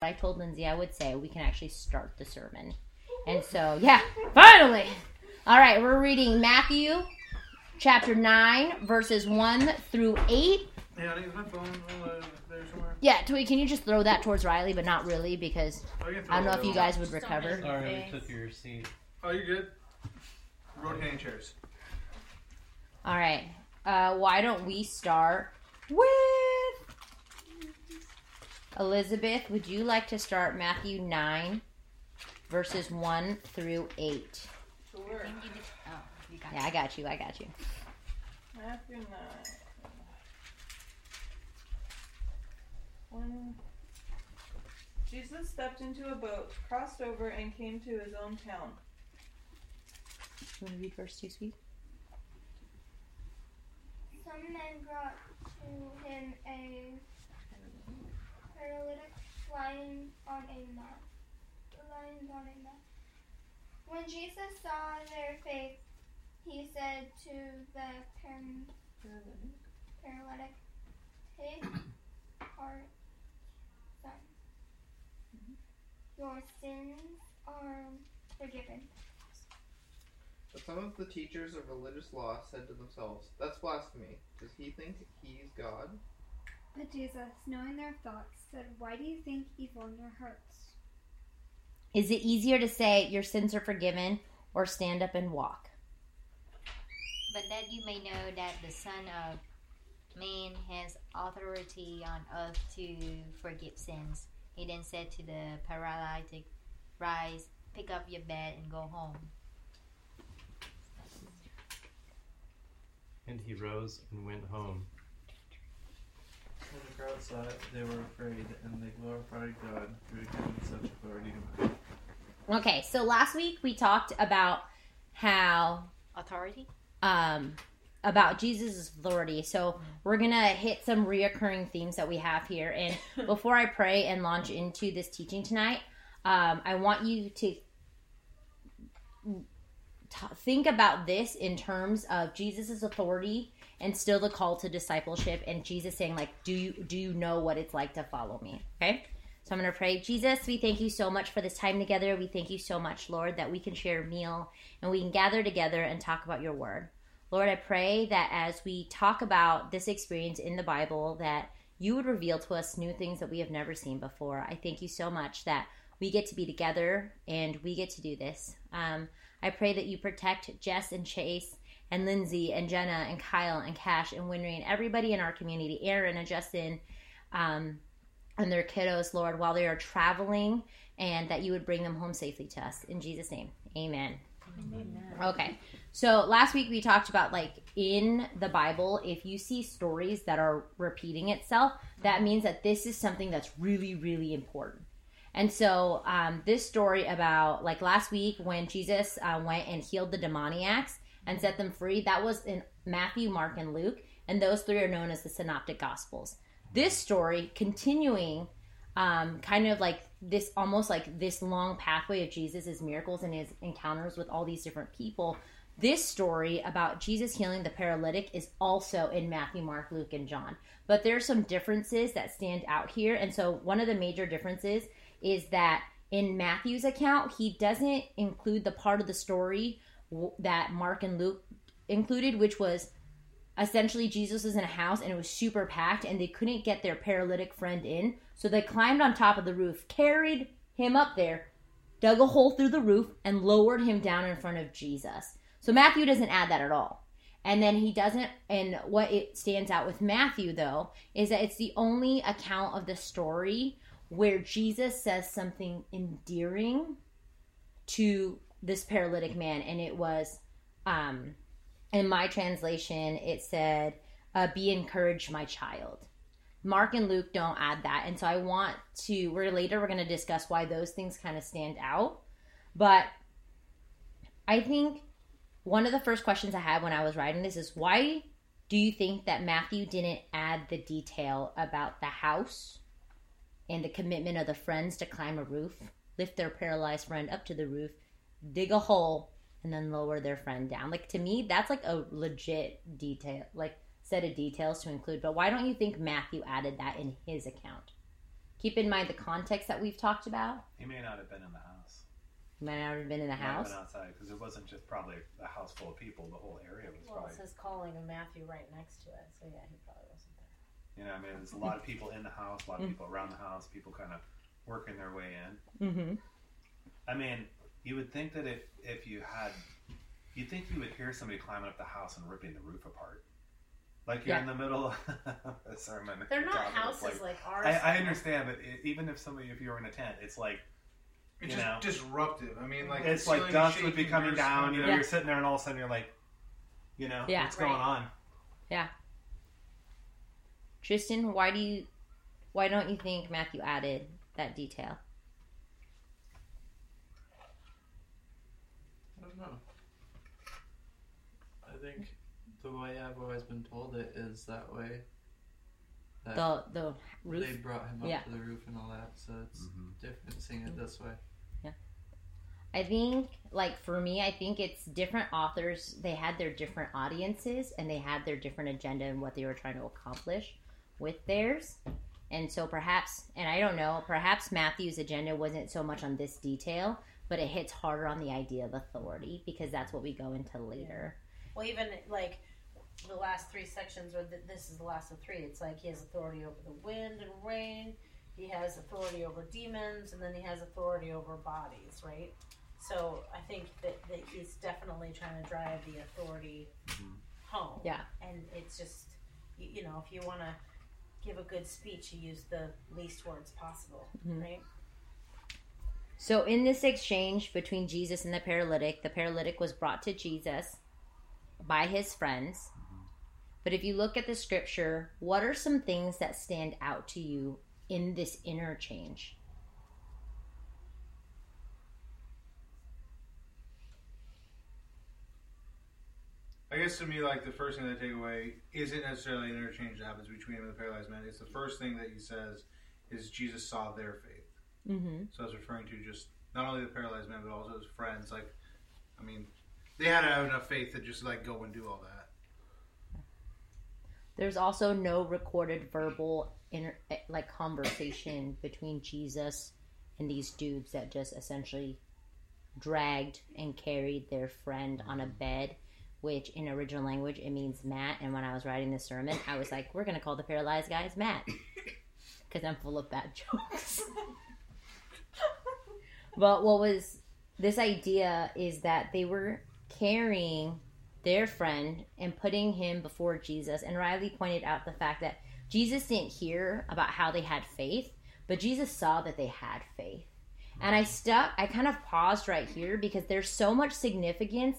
I told Lindsay I would say we can actually start the sermon. And so, yeah, finally. All right, we're reading Matthew chapter 9, verses 1 through 8. Yeah, I think my phone uh, there somewhere. Yeah, Toy, can you just throw that towards Riley, but not really because Oh, you can throw I don't know if you guys would recover. Sorry, we took your seat. Oh, you're good. Rotating chairs. All right, uh, why don't we start with Elizabeth? Would you like to start Matthew 9, verses 1 through 8? Sure. Oh, you got Yeah, I got you. I got you. Matthew 9. When Jesus stepped into a boat, crossed over, and came to his own town. You want to read verse 2, sweet? Some men brought to him a paralytic lying on a mat. Lying on a mat. When Jesus saw their faith, he said to the par- paralytic, Take heart, son. Your sins are forgiven. But some of the teachers of religious law said to themselves, That's blasphemy. Does he think he's God? But Jesus, knowing their thoughts, said, Why do you think evil in your hearts? Is it easier to say your sins are forgiven or stand up and walk? But that you may know that the Son of Man has authority on earth to forgive sins. He then said to the paralytic, Rise, pick up your bed, and go home. And he rose and went home. When the crowd saw it, they were afraid, and they glorified God who had given such authority to man. Okay, so last week we talked about how Authority? um, about Jesus' authority. So we're gonna hit some reoccurring themes that we have here. And before I pray and launch into this teaching tonight, um, I want you to t- think about this in terms of Jesus' authority and still the call to discipleship, and Jesus saying like, "Do you do you know what it's like to follow me?" Okay. So I'm going to pray. Jesus, we thank you so much for this time together. We thank you so much, Lord, that we can share a meal and we can gather together and talk about your word. Lord, I pray that as we talk about this experience in the Bible, that you would reveal to us new things that we have never seen before. I thank you so much that we get to be together and we get to do this. Um, I pray that you protect Jess and Chase and Lindsay and Jenna and Kyle and Cash and Winry and everybody in our community, Aaron and Justin, um, and their kiddos, Lord, while they are traveling, and that you would bring them home safely to us. In Jesus' name, amen. Okay. So last week we talked about like in the Bible, if you see stories that are repeating itself, that means that this is something that's really, really important. And so um, this story about like last week when Jesus uh, went and healed the demoniacs and set them free, that was in Matthew, Mark, and Luke, and those three are known as the Synoptic Gospels. This story continuing um, kind of like this almost like this long pathway of Jesus' miracles and his encounters with all these different people. This story about Jesus healing the paralytic is also in Matthew, Mark, Luke, and John. But there are some differences that stand out here. And so one of the major differences is that in Matthew's account, he doesn't include the part of the story that Mark and Luke included, which was essentially Jesus was in a house and it was super packed and they couldn't get their paralytic friend in. So they climbed on top of the roof, carried him up there, dug a hole through the roof, and lowered him down in front of Jesus. So Matthew doesn't add that at all. And then he doesn't, and what it stands out with Matthew though, is that it's the only account of the story where Jesus says something endearing to this paralytic man. And it was, um, in my translation, it said, uh, "Be encouraged, my child." Mark and Luke don't add that, and so I want to. We're later. We're going to discuss why those things kind of stand out, but I think one of the first questions I had when I was writing this is why do you think that Matthew didn't add the detail about the house and the commitment of the friends to climb a roof, lift their paralyzed friend up to the roof, dig a hole, and then lower their friend down. Like to me, that's like a legit detail, like set of details to include. But why don't you think Matthew added that in his account? keep in mind the context that we've talked about. He may not have been in the house. He might not have been in the He house. been outside because it wasn't just probably a house full of people. The whole area was Well, probably. it says calling of Matthew right next to it, so yeah, he probably wasn't there. You know, I mean, there's a lot of people in the house, a lot of people around the house, people kind of working their way in. Mm-hmm. I mean, you would think that if if you had, you'd think you would hear somebody climbing up the house and ripping the roof apart. Like you're Yeah. in the middle of a sermon. They're not houses like- like, ours. I, I understand, but i even if somebody, if you were in a tent, it's like It's You just know. disruptive. I mean, like it's like ceiling dust would be coming you're down. You know, Yeah. you're sitting there, and all of a sudden you're like, you know, Yeah. what's going on? Yeah. Tristan, why do you, why don't you think Matthew added that detail? I don't know. I think the way I've always been told it is that way. That The the roof. they brought him up Yeah. to the roof and all that, so it's mm-hmm. different seeing it mm-hmm. this way. Yeah, I think, like for me, I think it's different authors. They had their different audiences and they had their different agenda and what they were trying to accomplish with theirs. And so perhaps, and I don't know, perhaps Matthew's agenda wasn't so much on this detail, but it hits harder on the idea of authority because that's what we go into later. Well, even like the last three sections, or th- this is the last of three. It's like he has authority over the wind and rain. He has authority over demons, and then he has authority over bodies, right? So I think that, that he's definitely trying to drive the authority home. Yeah. And it's just, you, you know, if you want to give a good speech, you use the least words possible, Mhm. right? So, in this exchange between Jesus and the paralytic, the paralytic was brought to Jesus by his friends. But if you look at the scripture, what are some things that stand out to you in this interchange? I guess to me, like the first thing that I take away isn't necessarily an interchange that happens between him and the paralyzed man. It's the first thing that he says is Jesus saw their faith. Mm-hmm. So I was referring to just not only the paralyzed man, but also his friends. Like, I mean, they had to have enough faith to just like go and do all that. There's also no recorded verbal inter- eh, like conversation between Jesus and these dudes that just essentially dragged and carried their friend on a bed, which in original language it means Matt. And when I was writing this sermon, I was like, we're gonna call the paralyzed guys Matt because I'm full of bad jokes. but what was this idea is that they were carrying their friend and putting him before Jesus. And Riley pointed out the fact that Jesus didn't hear about how they had faith, but Jesus saw that they had faith. And I stuck, I kind of paused right here because there's so much significance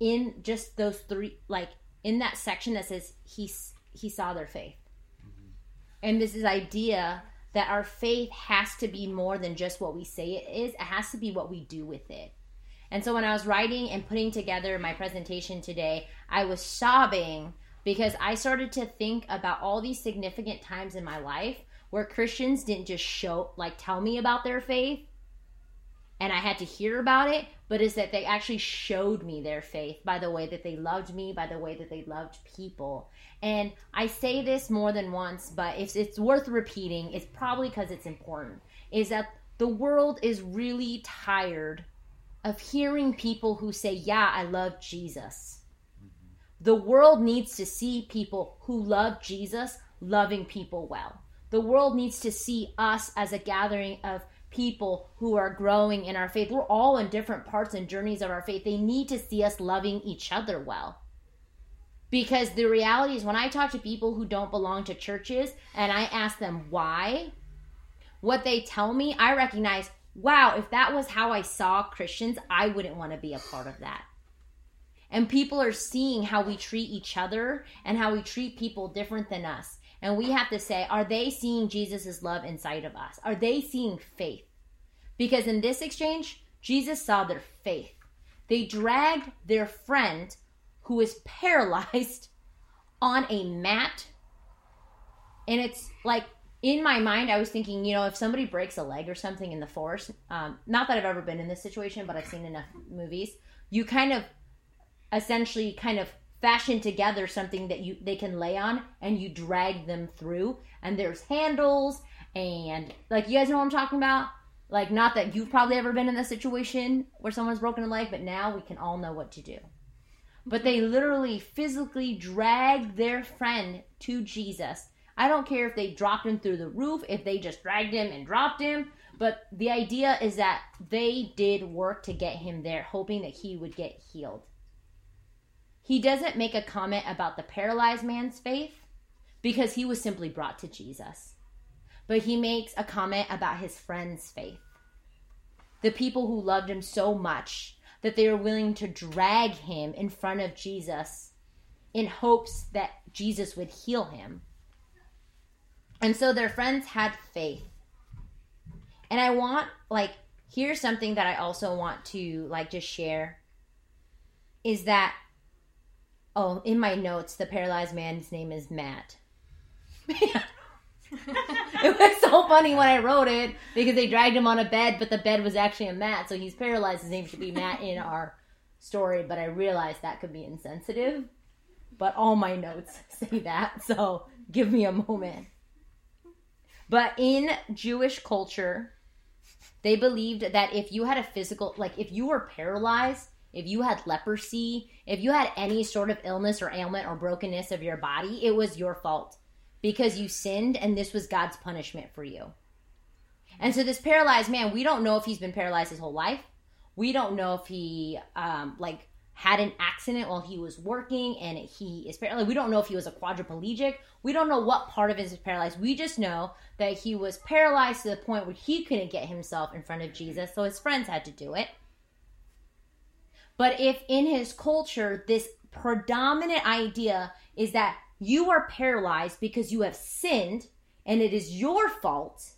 in just those three, like in that section that says he, he saw their faith. Mm-hmm. And this is idea that our faith has to be more than just what we say it is, it has to be what we do with it. And so when I was writing and putting together my presentation today, I was sobbing because I started to think about all these significant times in my life where Christians didn't just show, like, tell me about their faith and I had to hear about it, but is that they actually showed me their faith by the way that they loved me, by the way that they loved people. And I say this more than once, but if it's worth repeating, it's probably because it's important. Is that the world is really tired of hearing people who say, Yeah, I love Jesus. The world needs to see people who love Jesus loving people well. The world needs to see us as a gathering of people who are growing in our faith. We're all in different parts and journeys of our faith. They need to see us loving each other well. Because the reality is, when I talk to people who don't belong to churches and I ask them why, what they tell me, I recognize, wow, if that was how I saw Christians, I wouldn't want to be a part of that. And people are seeing how we treat each other and how we treat people different than us. And we have to say, are they seeing Jesus' love inside of us? Are they seeing faith? Because in this exchange, Jesus saw their faith. They dragged their friend who is paralyzed on a mat. And it's like in my mind, I was thinking, you know, if somebody breaks a leg or something in the forest, um, not that I've ever been in this situation, but I've seen enough movies, you kind of essentially kind of fashion together something that you they can lay on and you drag them through and there's handles and like you guys know what I'm talking about. Like, not that you've probably ever been in this situation where someone's broken a leg, but now we can all know what to do. But they literally physically drag their friend to Jesus. I don't care if they dropped him through the roof, if they just dragged him and dropped him, but the idea is that they did work to get him there, hoping that he would get healed. He doesn't make a comment about the paralyzed man's faith because he was simply brought to Jesus. But he makes a comment about his friend's faith. The people who loved him so much that they were willing to drag him in front of Jesus in hopes that Jesus would heal him. And so their friends had faith. And I want, like, here's something that I also want to, like, just share is that, oh, in my notes, the paralyzed man's name is Matt. it was so funny when I wrote it because they dragged him on a bed, but the bed was actually a mat, so he's paralyzed. His name should be Matt in our story, but I realized that could be insensitive. But all my notes say that, so give me a moment. But in Jewish culture, they believed that if you had a physical, like if you were paralyzed, if you had leprosy, if you had any sort of illness or ailment or brokenness of your body, it was your fault because you sinned and this was God's punishment for you. And so this paralyzed man, we don't know if he's been paralyzed his whole life. We don't know if he um, like had an accident while he was working and he is paralyzed. We don't know if he was a quadriplegic. We don't know what part of his is paralyzed. We just know that he was paralyzed to the point where he couldn't get himself in front of Jesus, so his friends had to do it. But if in his culture, this predominant idea is that you are paralyzed because you have sinned and it is your fault,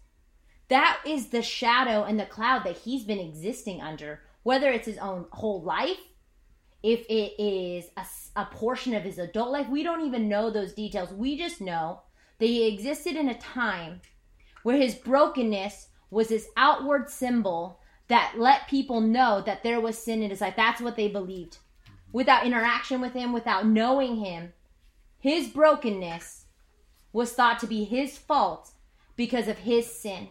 that is the shadow and the cloud that he's been existing under, whether it's his own whole life, if it is a, a portion of his adult life. We don't even know those details. We just know that he existed in a time where his brokenness was this outward symbol that let people know that there was sin in his life. That's what they believed. Without interaction with him, without knowing him, his brokenness was thought to be his fault because of his sin.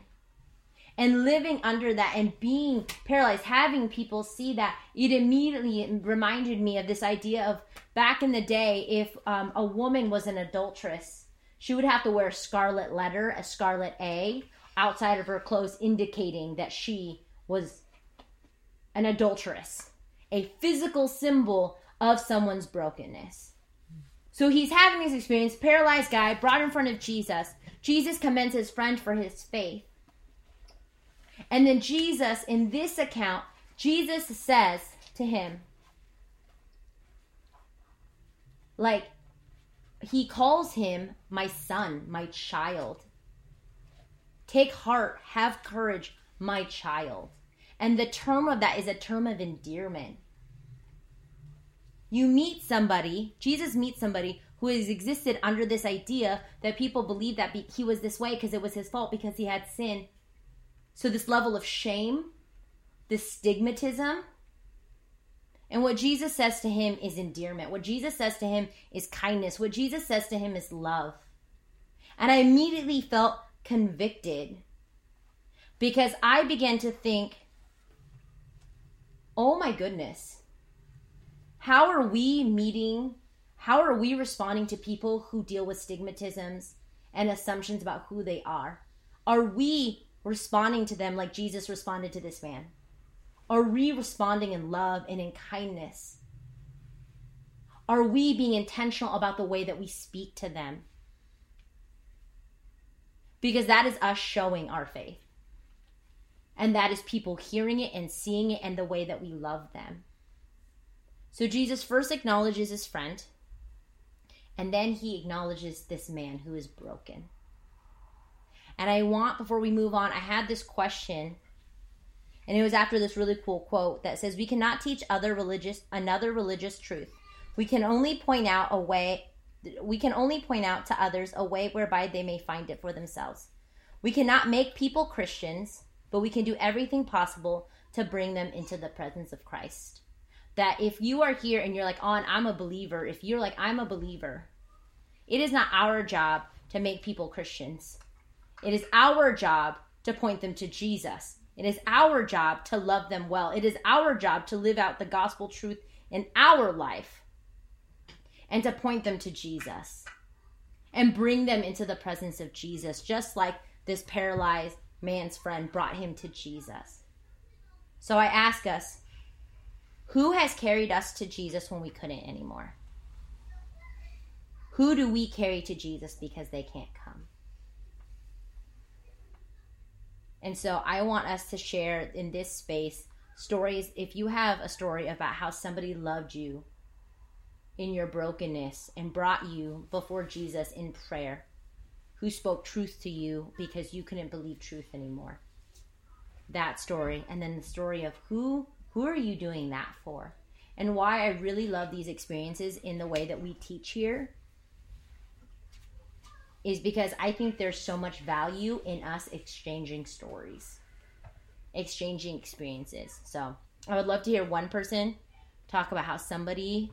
And living under that and being paralyzed, having people see that, it immediately reminded me of this idea of back in the day, if um, a woman was an adulteress, she would have to wear a scarlet letter, a scarlet A, outside of her clothes, indicating that she was an adulteress, a physical symbol of someone's brokenness. So he's having this experience, paralyzed guy, brought in front of Jesus. Jesus commends his friend for his faith. And then Jesus, in this account, Jesus says to him, like, he calls him my son, my child. Take heart, have courage, my child. And the term of that is a term of endearment. You meet somebody, Jesus meets somebody who has existed under this idea that people believe that he was this way because it was his fault because he had sin. So, this level of shame, this stigmatism, and what Jesus says to him is endearment. What Jesus says to him is kindness. What Jesus says to him is love. And I immediately felt convicted because I began to think, oh my goodness, how are we meeting? How are we responding to people who deal with stigmatisms and assumptions about who they are? Are we responding to them like Jesus responded to this man? Are we responding in love and in kindness? Are we being intentional about the way that we speak to them? Because that is us showing our faith. And that is people hearing it and seeing it and the way that we love them. So Jesus first acknowledges his friend, and then he acknowledges this man who is broken. And I want, before we move on, I had this question, and it was after this really cool quote that says, We cannot teach other religious another religious truth. We can only point out a way we can only point out to others a way whereby they may find it for themselves. We cannot make people Christians, but we can do everything possible to bring them into the presence of Christ. That if you are here and you're like, on, I'm a believer, if you're like, I'm a believer, it is not our job to make people Christians. It is our job to point them to Jesus. It is our job to love them well. It is our job to live out the gospel truth in our life and to point them to Jesus and bring them into the presence of Jesus, just like this paralyzed man's friend brought him to Jesus. So I ask us who has carried us to Jesus when we couldn't anymore? Who do we carry to Jesus because they can't come? And so I want us to share in this space stories. If you have a story about how somebody loved you in your brokenness and brought you before Jesus in prayer, who spoke truth to you because you couldn't believe truth anymore. That story, and then the story of who who are you doing that for? And why I really love these experiences in the way that we teach here is because I think there's so much value in us exchanging stories, exchanging experiences. So I would love to hear one person talk about how somebody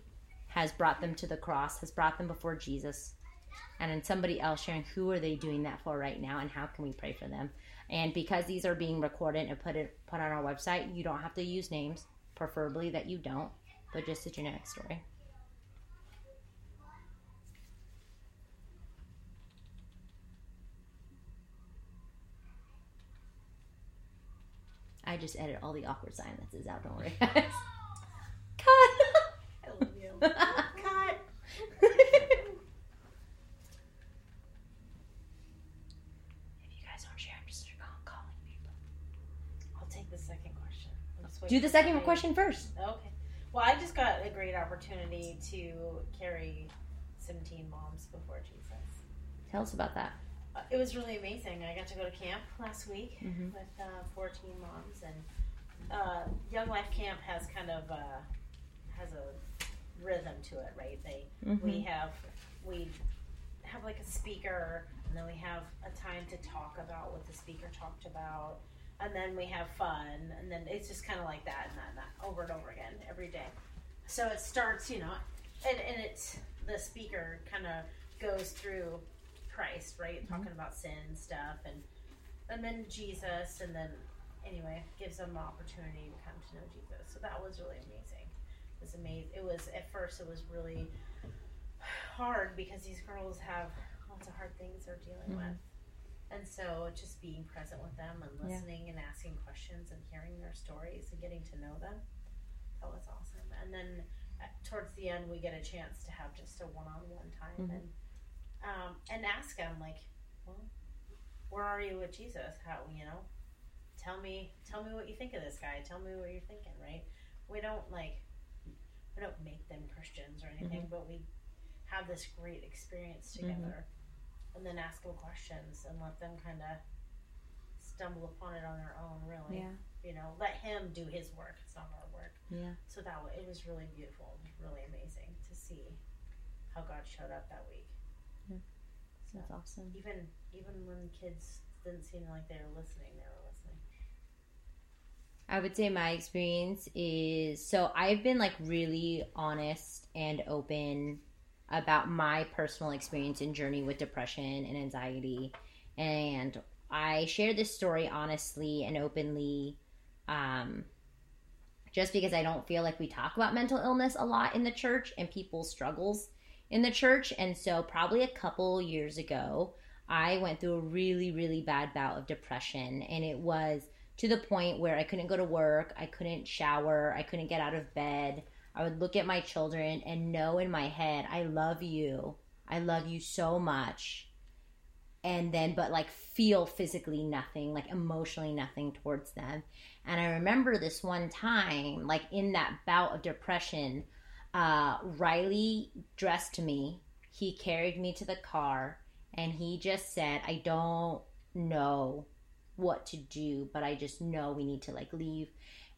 has brought them to the cross, has brought them before Jesus, and then somebody else sharing who are they doing that for right now and how can we pray for them. And because these are being recorded and put it put on our website, you don't have to use names, preferably that you don't, but just a generic story. I just edit all the awkward silences out. Don't worry, guys. Cut. I love you. Cut. If you guys don't share, I'm just calling people. I'll take the second question. Do the second question first. Okay. Well, I just got a great opportunity to carry 17 moms before Jesus. Tell us about that. It was really amazing. I got to go to camp last week Mhm. with uh, 14 moms, and uh, Young Life Camp has kind of uh, has a rhythm to it, right? They we Mhm. have we have like a speaker, and then we have a time to talk about what the speaker talked about, and then we have fun, and then it's just kind of like that and that and that over and over again every day. So it starts, you know, and and it's the speaker kind of goes through Christ, right? Talking about sin stuff and and then Jesus and then anyway, gives them an opportunity to come to know Jesus. So that was really amazing. It was amazing. It was at first it was really hard because these girls have lots of hard things they're dealing Mhm. with. And so just being present with them and Yeah. listening and asking questions and hearing their stories and getting to know them. That was awesome. And then uh, towards the end we get a chance to have just a one-on-one time Mhm. and um, and ask them like, well, where are you with Jesus? How you know? Tell me, tell me what you think of this guy. Tell me what you're thinking. Right? We don't like, we don't make them Christians or anything, but we have this great experience together, and then ask them questions and let them kind of stumble upon it on their own. Really, Yeah. you know, let Him do His work. It's not our work. Yeah. So that it was really beautiful, really amazing to see how God showed up that week. That's awesome. Even even when kids didn't seem like they were listening, they were listening. I would say my experience is so I've been like really honest and open about my personal experience and journey with depression and anxiety. And I share this story honestly and openly um, just because I don't feel like we talk about mental illness a lot in the church and people's struggles in the church. And so, probably a couple years ago, I went through a really, really bad bout of depression. And it was to the point where I couldn't go to work, I couldn't shower, I couldn't get out of bed. I would look at my children and know in my head, I love you. I love you so much. And then, but like feel physically nothing, like emotionally nothing towards them. And I remember this one time, like in that bout of depression, uh, Riley dressed me. He carried me to the car and he just said, I don't know what to do, but I just know we need to like leave.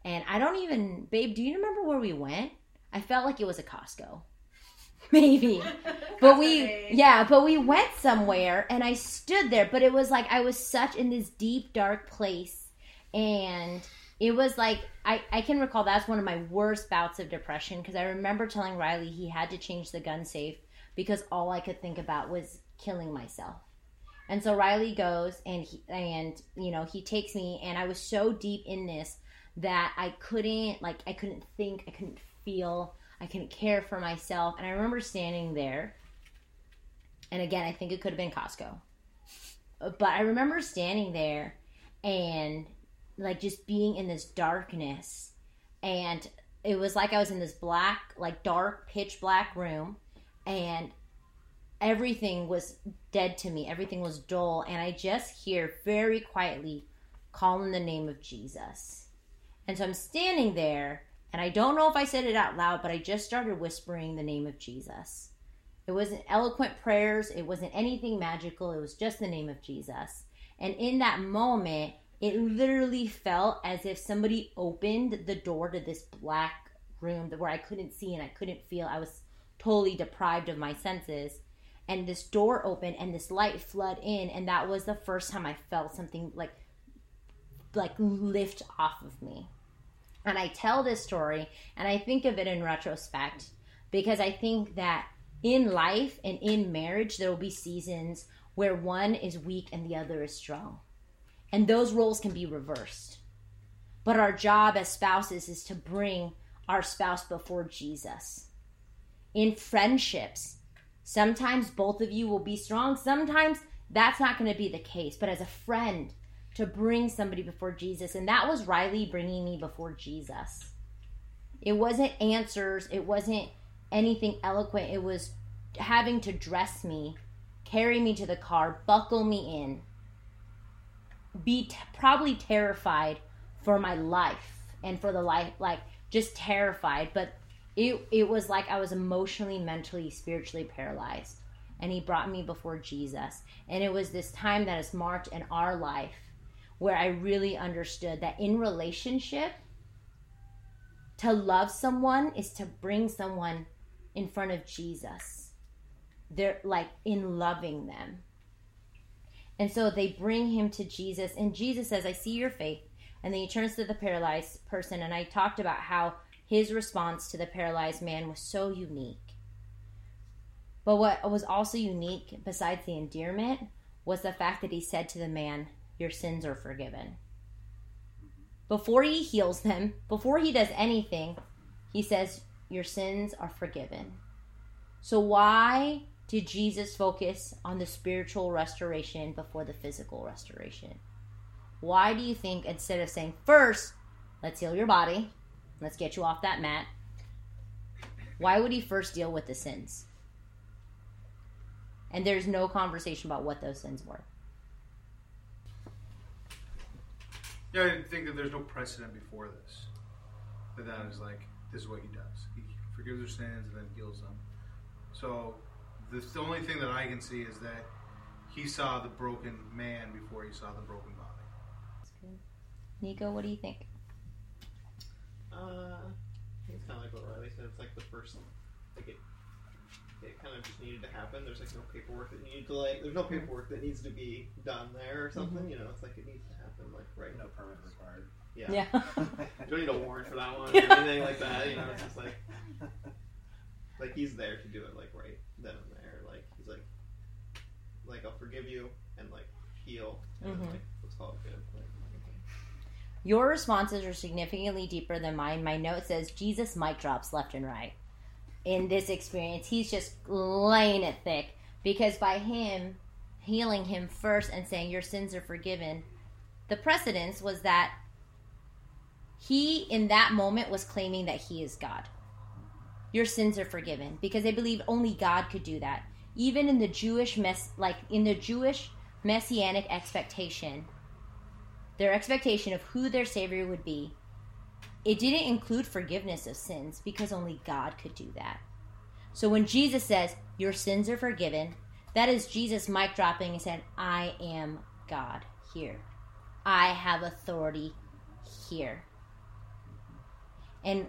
And I don't even, babe, do you remember where we went? I felt like it was a Costco. Maybe. but we, yeah, but we went somewhere and I stood there, but it was like I was such in this deep, dark place. And it was like, I, I can recall that's one of my worst bouts of depression because I remember telling Riley he had to change the gun safe because all I could think about was killing myself. And so Riley goes and he, and you know he takes me and I was so deep in this that I couldn't like I couldn't think, I couldn't feel, I couldn't care for myself. And I remember standing there. And again, I think it could have been Costco. But I remember standing there and like just being in this darkness and it was like I was in this black, like dark, pitch black room and everything was dead to me. Everything was dull and I just hear very quietly calling the name of Jesus. And so I'm standing there and I don't know if I said it out loud, but I just started whispering the name of Jesus. It wasn't eloquent prayers, it wasn't anything magical, it was just the name of Jesus. And in that moment, it literally felt as if somebody opened the door to this black room where I couldn't see and I couldn't feel. I was totally deprived of my senses. And this door opened and this light flood in, and that was the first time I felt something like like lift off of me. And I tell this story and I think of it in retrospect because I think that in life and in marriage, there will be seasons where one is weak and the other is strong. And those roles can be reversed. But our job as spouses is to bring our spouse before Jesus. In friendships, sometimes both of you will be strong, sometimes that's not going to be the case. But as a friend, to bring somebody before Jesus. And that was Riley bringing me before Jesus. It wasn't answers, it wasn't anything eloquent. It was having to dress me, carry me to the car, buckle me in, be t- probably terrified for my life and for the life, like just terrified. But it, it was like I was emotionally, mentally, spiritually paralyzed. And he brought me before Jesus. And it was this time that is marked in our life where I really understood that in relationship, to love someone is to bring someone in front of Jesus. They're like in loving them. And so they bring him to Jesus, and Jesus says, I see your faith. And then he turns to the paralyzed person, and I talked about how his response to the paralyzed man was so unique. But what was also unique, besides the endearment, was the fact that he said to the man, Your sins are forgiven. Before he heals them, before he does anything, he says, Your sins are forgiven. So, why did Jesus focus on the spiritual restoration before the physical restoration? Why do you think instead of saying, First, let's heal your body, let's get you off that mat, why would he first deal with the sins? And there's no conversation about what those sins were. Yeah, I think that there's no precedent before this. That that is like this is what he does. He forgives their sins and then heals them. So the, the only thing that I can see is that he saw the broken man before he saw the broken body. That's good. Nico, what do you think? Uh, it's kind of like what Riley said. It's like the first, like it, it kind of just needed to happen. There's like no paperwork that needed to like. There's no paperwork that needs to be done there or something. Mhm. You know, it's like it needs to happen like right. No permit required. Yeah. Yeah. you don't need a warrant for that one or anything like that. You know, it's just like like he's there to do it like right then and there. Like he's like like I'll forgive you and like heal and Mhm. then, like let's call it good. Like, Your responses are significantly deeper than mine. My note says Jesus mic drops left and right. In this experience, he's just laying it thick because by him healing him first and saying your sins are forgiven, the precedence was that he in that moment was claiming that he is God. Your sins are forgiven because they believed only God could do that. Even in the Jewish mess like in the Jewish messianic expectation, their expectation of who their savior would be, it didn't include forgiveness of sins because only God could do that. So when Jesus says, Your sins are forgiven, that is Jesus mic dropping and said, I am God here. I have authority here. And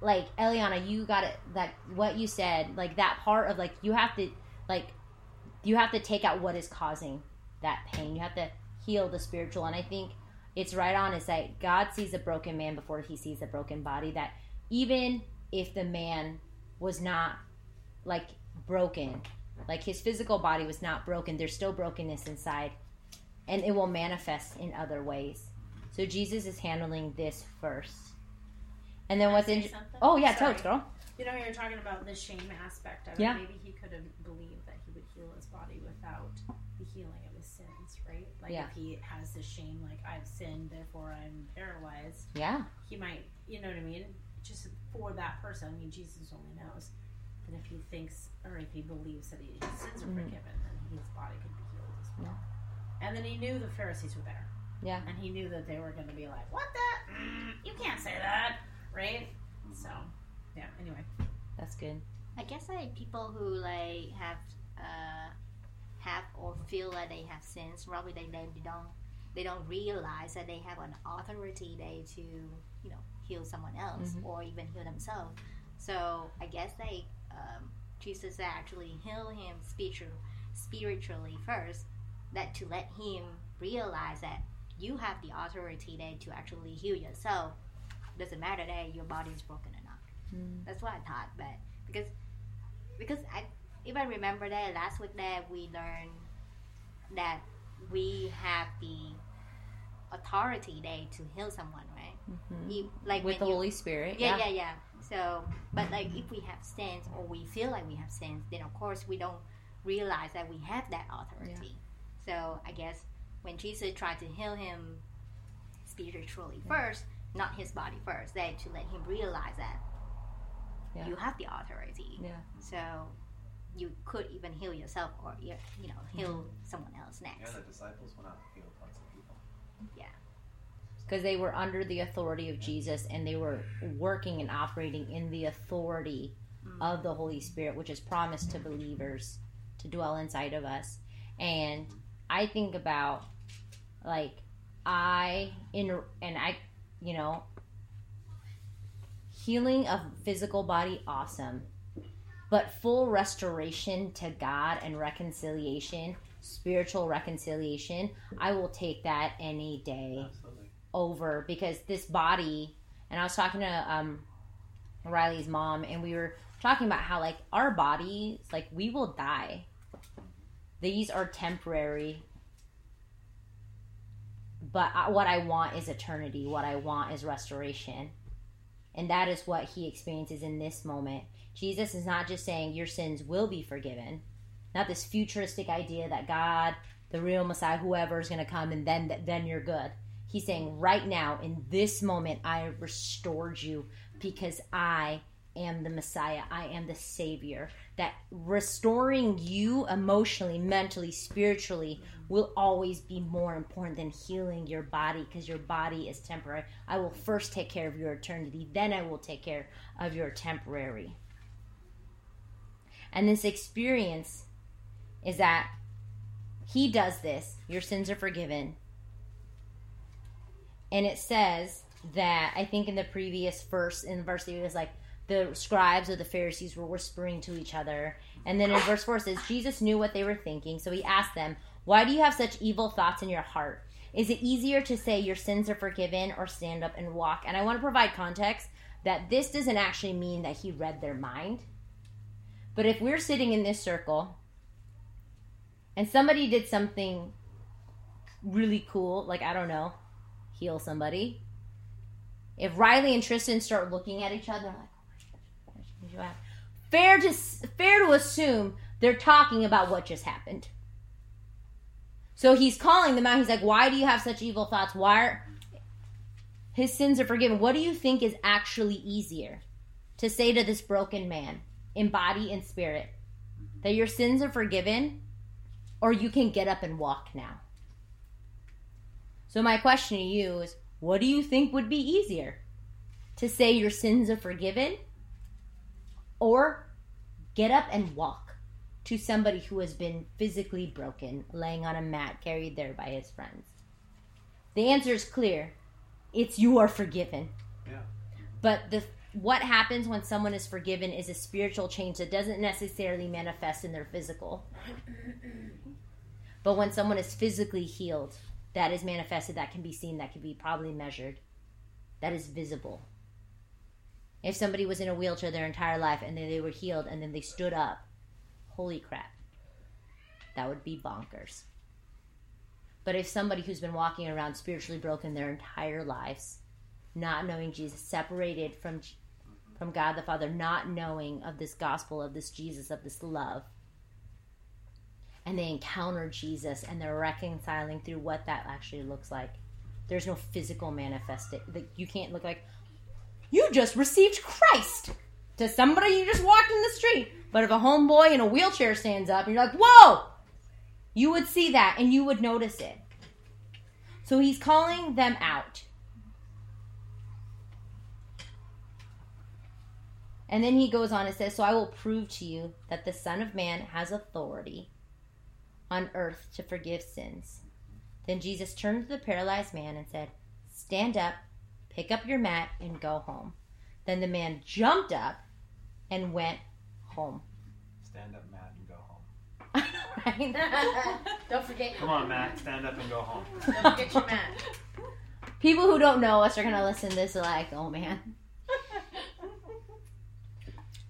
like Eliana, you got it That what you said, like that part of like you have to like you have to take out what is causing that pain. You have to heal the spiritual. And I think it's right on. It's like God sees a broken man before he sees a broken body. That even if the man was not like broken, Like his physical body was not broken. There's still brokenness inside, and it will manifest in other ways. So Jesus is handling this first. And then Can what's in? something? Oh yeah, Sorry. totes, girl. You know, you're talking about the shame aspect of Yeah. it. Maybe he could have believed that he would heal his body without the healing of his sins, right? Like Yeah. if he has the shame, like I've sinned, therefore I'm paralyzed. Yeah. He might, you know what I mean? Just for that person. I mean, Jesus only knows. But if he thinks, or if he believes that he, his sins are Mhm. forgiven, then his body could be healed as well. Yeah. And then he knew the Pharisees were there. Yeah. And he knew that they were going to be like, "What the? Mm, you can't say that, right?" So, yeah. Anyway. That's good. I guess like people who like have uh have or feel like they have sins, probably they, they don't they don't realize that they have an authority they to you know heal someone else Mhm. or even heal themselves. So I guess like um, Jesus actually heal him spiritual spiritually first, that to let him realize that you have the authority there to actually heal yourself. Doesn't matter that your body is broken or not. Mm. That's what I thought, but because because I if I remember that last week that we learned that we have the authority there to heal someone, right? Mhm. You, like With the you- Holy Spirit. yeah, yeah, yeah. So, but like if we have sins or we feel like we have sins, then of course we don't realize that we have that authority. So I guess when Jesus tried to heal him spiritually first, not his body first, then to let him realize that Yeah. you have the authority. Yeah. So you could even heal yourself or you you know mm-hmm. heal someone else next. Yeah, the disciples went out and healed lots of people. Yeah. because they were under the authority of Jesus and they were working and operating in the authority mm. of the Holy Spirit, which is promised to believers to dwell inside of us. And mm-hmm. I think about like I in and I, you know, healing of physical body awesome. But full restoration to God and reconciliation, spiritual reconciliation, I will take that any day Absolutely. over because this body and I was talking to um Riley's mom and we were talking about how like our bodies like we will die. These are temporary. But what I want is eternity. What I want is restoration. And that is what he experiences in this moment. Jesus is not just saying your sins will be forgiven. Not this futuristic idea that God, the real Messiah, whoever is going to come and then then you're good. He's saying, right now, in this moment, I restored you because I am the Messiah. I am the Savior. That restoring you emotionally, mentally, spiritually will always be more important than healing your body because your body is temporary. I will first take care of your eternity, then I will take care of your temporary. And this experience is that He does this, your sins are forgiven and it says that I think in the previous verse, in verse it was like the scribes or the Pharisees were whispering to each other, and then in verse four it says Jesus knew what they were thinking, so he asked them, "Why do you have such evil thoughts in your heart? Is it easier to say your sins are forgiven or stand up and walk?" And I want to provide context that this doesn't actually mean that he read their mind, but if we're sitting in this circle and somebody did something really cool, like I don't know heal somebody. If Riley and Tristan start looking at each other like, oh my gosh, what you have?" fair to fair to assume they're talking about what just happened. So he's calling them out. He's like, "Why do you have such evil thoughts? Why are his sins are forgiven? What do you think is actually easier to say to this broken man, in body and spirit, that your sins are forgiven, or you can get up and walk now?" So my question to you is what do you think would be easier? To say your sins are forgiven or get up and walk to somebody who has been physically broken, laying on a mat carried there by his friends? The answer is clear. It's you are forgiven. Yeah. But the what happens when someone is forgiven is a spiritual change that doesn't necessarily manifest in their physical. But when someone is physically healed, that is manifested, that can be seen, that can be probably measured, that is visible. If somebody was in a wheelchair their entire life and then they were healed and then they stood up, holy crap, that would be bonkers. But if somebody who's been walking around spiritually broken their entire lives, not knowing Jesus, separated from from God the Father, not knowing of this gospel, of this Jesus, of this love, and they encounter Jesus and they're reconciling through what that actually looks like. There's no physical manifestation. You can't look like you just received Christ to somebody you just walked in the street. But if a homeboy in a wheelchair stands up and you're like, whoa, you would see that and you would notice it. So he's calling them out. And then he goes on and says, So I will prove to you that the Son of Man has authority on earth to forgive sins. Then Jesus turned to the paralyzed man and said, Stand up, pick up your mat, and go home. Then the man jumped up and went home. Stand up, Matt, and go home. Right? Don't forget Come on, Matt. Stand up and go home. Don't forget your mat. People who don't know us are going to listen to this like, oh man.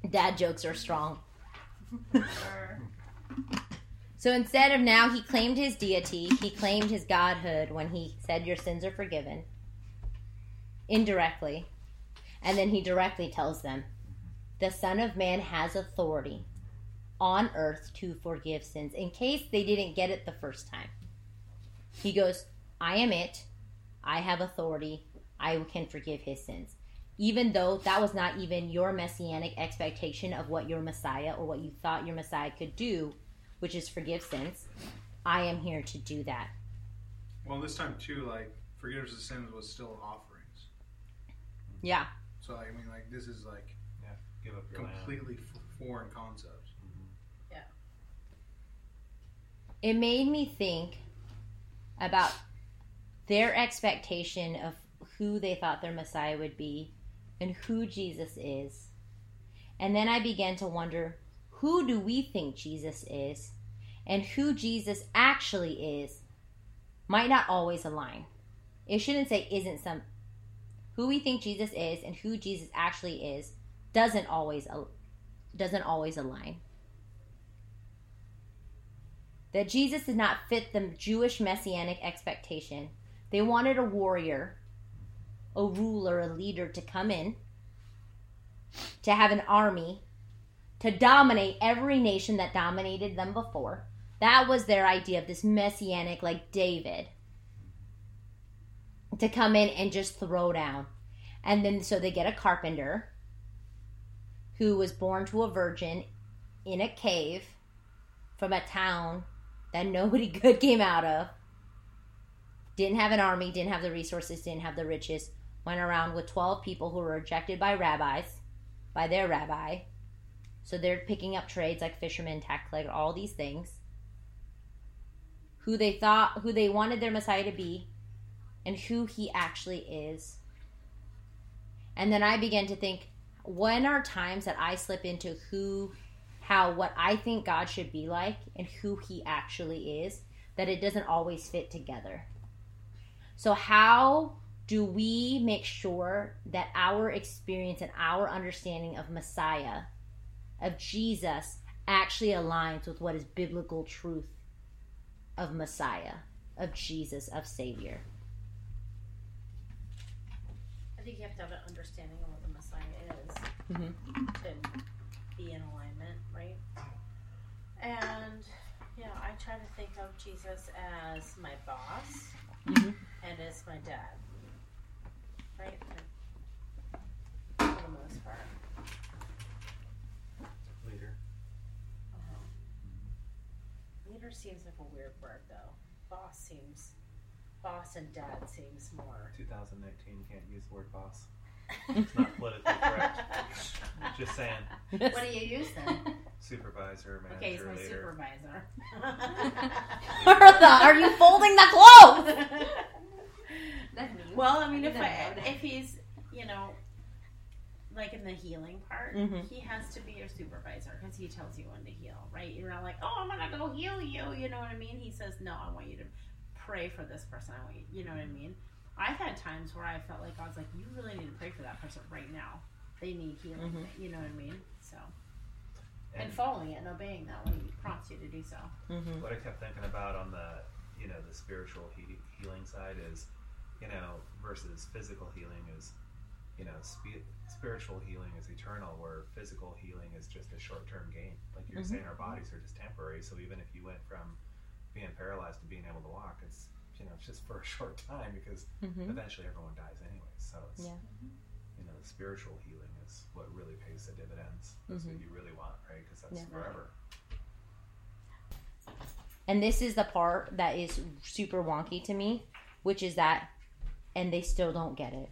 Dad jokes are strong. So instead of now, he claimed his deity, he claimed his godhood when he said, Your sins are forgiven. Indirectly. And then he directly tells them, The Son of Man has authority on earth to forgive sins, in case they didn't get it the first time. He goes, I am it. I have authority. I can forgive his sins. Even though that was not even your messianic expectation of what your Messiah or what you thought your Messiah could do, which is forgive sins, I am here to do that. Well, this time too, like forgiveness of sins was still offerings. Yeah. So I mean, like this is like Yeah. Give up completely f- foreign concepts. Yeah. It made me think about their expectation of who they thought their Messiah would be and who Jesus is. And then I began to wonder who do we think Jesus is and who Jesus actually is might not always align. It shouldn't say isn't some who we think Jesus is and who Jesus actually is doesn't always doesn't always align. That Jesus did not fit the Jewish messianic expectation. They wanted a warrior, a ruler, a leader to come in, to have an army, to dominate every nation that dominated them before. That was their idea of this messianic, like David, to come in and just throw down. And then so they get a carpenter who was born to a virgin in a cave from a town that nobody good came out of. Didn't have an army, didn't have the resources, didn't have the riches. Went around with 12 people who were rejected by rabbis, by their rabbi. So they're picking up trades like fishermen, tax collector, all these things. Who they thought, who they wanted their Messiah to be, and who he actually is. And then I began to think, when are times that I slip into who, how, what I think God should be like and who He actually is, that it doesn't always fit together. So, how do we make sure that our experience and our understanding of Messiah, of Jesus, actually aligns with what is biblical truth of Messiah, of Jesus, of Savior? I think you have to have an understanding of what the Messiah is Mm-hmm. to be in alignment, right? And yeah, I try to think of Jesus as my boss Mm-hmm. and as my dad, right? For the most part. Leader. Uh-huh. Leader seems like a weird word, though. Boss seems, boss and dad seems more. 2019, can't use the word boss. It's not politically correct. Just saying. What do you use then? Supervisor, manager, Okay, he's my leader. supervisor. Bertha, are you folding the clothes? well, I mean, if I, if he's, you know, like in the healing part, Mhm. he has to be your supervisor because he tells you when to heal, right? You're not like, oh, I'm gonna go heal you. You know what I mean? He says, no, I want you to pray for this person. I want you, you know what I mean? I've had times where I felt like I was like, you really need to pray for that person right now. They need healing. Mhm. You know what I mean? So and following it and obeying that when he prompts you to do so. Mm-hmm. What I kept thinking about on the you know the spiritual he- healing side is you know versus physical healing is you know spi- spiritual healing is eternal where physical healing is just a short term gain. Like you're Mhm. saying, our bodies are just temporary. So even if you went from being paralyzed to being able to walk, it's you know it's just for a short time because Mm-hmm. eventually everyone dies anyway. So it's Yeah. you know the spiritual healing is what really pays the dividends. That's what you really want, right? Because that's Mm-hmm. Yeah. forever. And this is the part that is super wonky to me, which is that, and they still don't get it.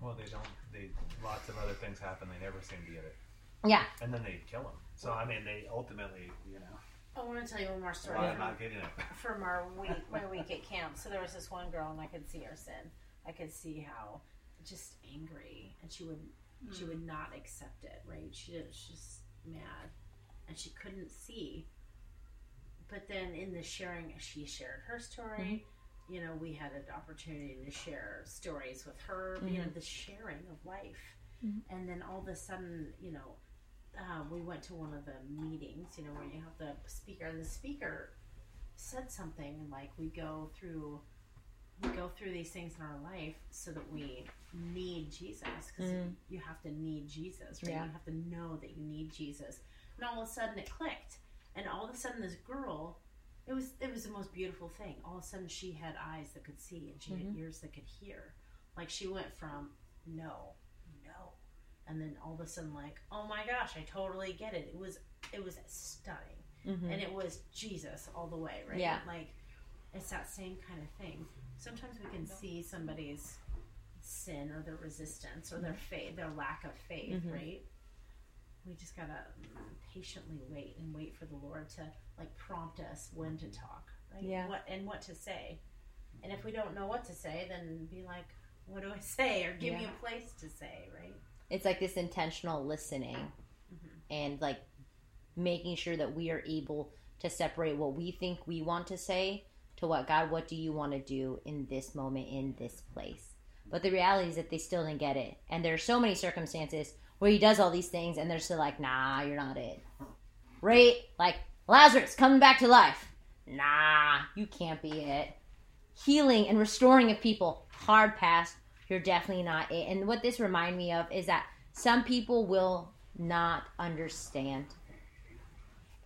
Well, they don't. They lots of other things happen. They never seem to get it, Yeah. and then they kill them. So I mean, they ultimately, you know, I want to tell you one more story. why from- not getting it? from our week, my week at camp. So there was this one girl, and I could see her sin. I could see how just angry, and she would she hmm. would not accept it. Right? She was just mad, and she couldn't see. But then in the sharing, she shared her story. Hmm. You know, we had an opportunity to share stories with her. You mm-hmm. know, the sharing of life, hmm. and then all of a sudden, you know. Uh, we went to one of the meetings, you know, where you have the speaker, and the speaker said something like we go through we go through these things in our life so that we need Jesus because Mm. you have to need Jesus, right? Yeah. You have to know that you need Jesus. And all of a sudden it clicked, and all of a sudden this girl, it was it was the most beautiful thing. All of a sudden she had eyes that could see and she had ears that could hear. Like she went from no, and then all of a sudden like oh my gosh, I totally get it. It was it was stunning Mm-hmm. and it was Jesus all the way, right? Yeah. Like it's that same kind of thing. Sometimes we can see somebody's sin or their resistance or their faith, their lack of faith, Mhm. right? We just gotta mm, patiently wait and wait for the Lord to like prompt us when to talk, right? Yeah. What and what to say. And if we don't know what to say, then be like, "What do I say?" Or give me a place to say, right? It's like this intentional listening Mm-hmm. and like making sure that we are able to separate what we think we want to say to what God, what do you want to do in this moment, in this place? But the reality is that they still didn't get it. And there are so many circumstances where he does all these things and they're still like, nah, you're not it. Right? Like, Lazarus coming back to life. Nah, you can't be it. Healing and restoring of people, hard pass. You're definitely not it. And what this remind me of is that some people will not understand.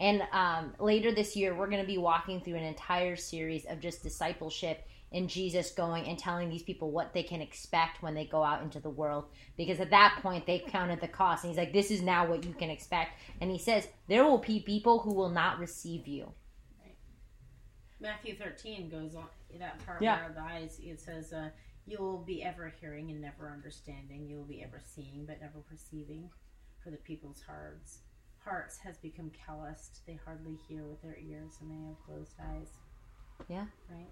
And um, later this year, we're going to be walking through an entire series of just discipleship and Jesus going and telling these people what they can expect when they go out into the world. Because at that point, they've counted the cost. And he's like, this is now what you can expect. And he says, there will be people who will not receive you. Matthew 13 goes on that part Yeah. where the eyes it says uh, you will be ever hearing and never understanding you will be ever seeing but never perceiving for the people's hearts hearts has become calloused they hardly hear with their ears and they have closed eyes Yeah. right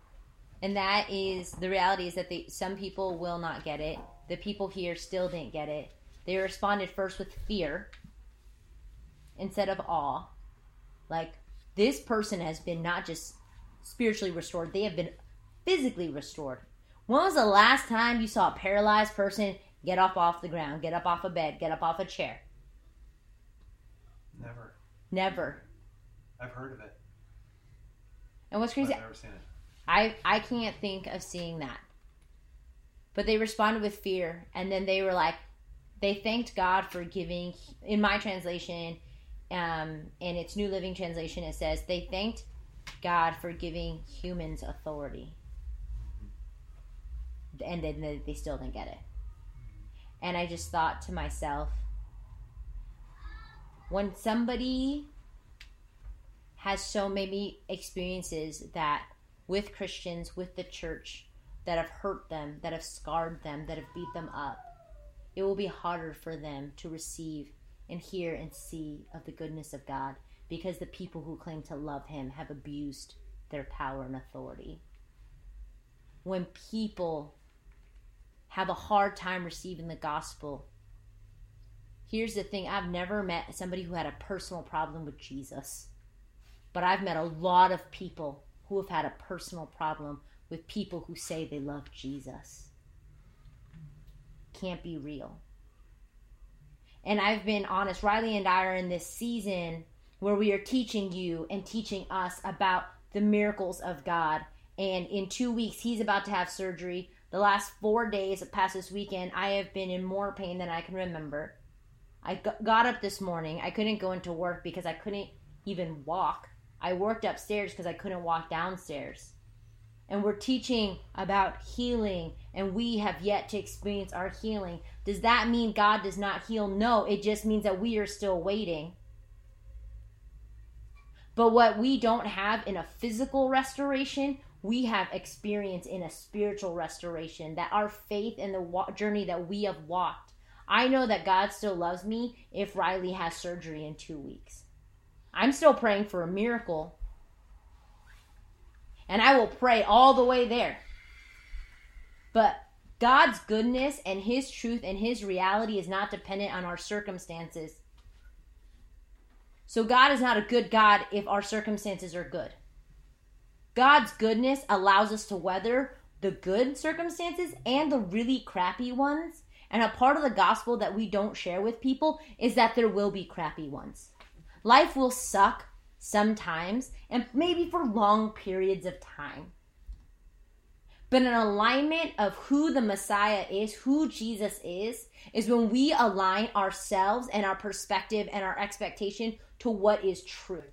And that is the reality is that they, some people will not get it. The people here still didn't get it. They responded first with fear instead of awe. Like this person has been not just spiritually restored, they have been physically restored. When was the last time you saw a paralyzed person get up off the ground, get up off a bed, get up off a chair? Never. Never. I've heard of it. And what's crazy, I've never seen it. I I can't think of seeing that. But they responded with fear, and then they were like, they thanked God for giving. In my translation, um, in its New Living Translation, it says they thanked God for giving humans authority, and then they- they still didn't get it. And I just thought to myself, when somebody has so many experiences that with Christians, with the church, that have hurt them, that have scarred them, that have beat them up, it will be harder for them to receive and hear and see of the goodness of God because the people who claim to love Him have abused their power and authority. When people have a hard time receiving the gospel, here's the thing I've never met somebody who had a personal problem with Jesus. But I've met a lot of people who have had a personal problem with people who say they love Jesus. Can't be real. And I've been honest, Riley and I are in this season where we are teaching you and teaching us about the miracles of God. And in two weeks, he's about to have surgery. The last four days past this weekend, I have been in more pain than I can remember. I got up this morning. I couldn't go into work because I couldn't even walk. I worked upstairs because I couldn't walk downstairs. And we're teaching about healing, and we have yet to experience our healing. Does that mean God does not heal? No, it just means that we are still waiting. But what we don't have in a physical restoration, we have experience in a spiritual restoration. That our faith in the wa- journey that we have walked. I know that God still loves me if Riley has surgery in two weeks. I'm still praying for a miracle. And I will pray all the way there. But God's goodness and His truth and His reality is not dependent on our circumstances. So God is not a good God if our circumstances are good. God's goodness allows us to weather the good circumstances and the really crappy ones. And a part of the gospel that we don't share with people is that there will be crappy ones. Life will suck sometimes, and maybe for long periods of time. But an alignment of who the Messiah is, who Jesus is, is when we align ourselves and our perspective and our expectation to what is true.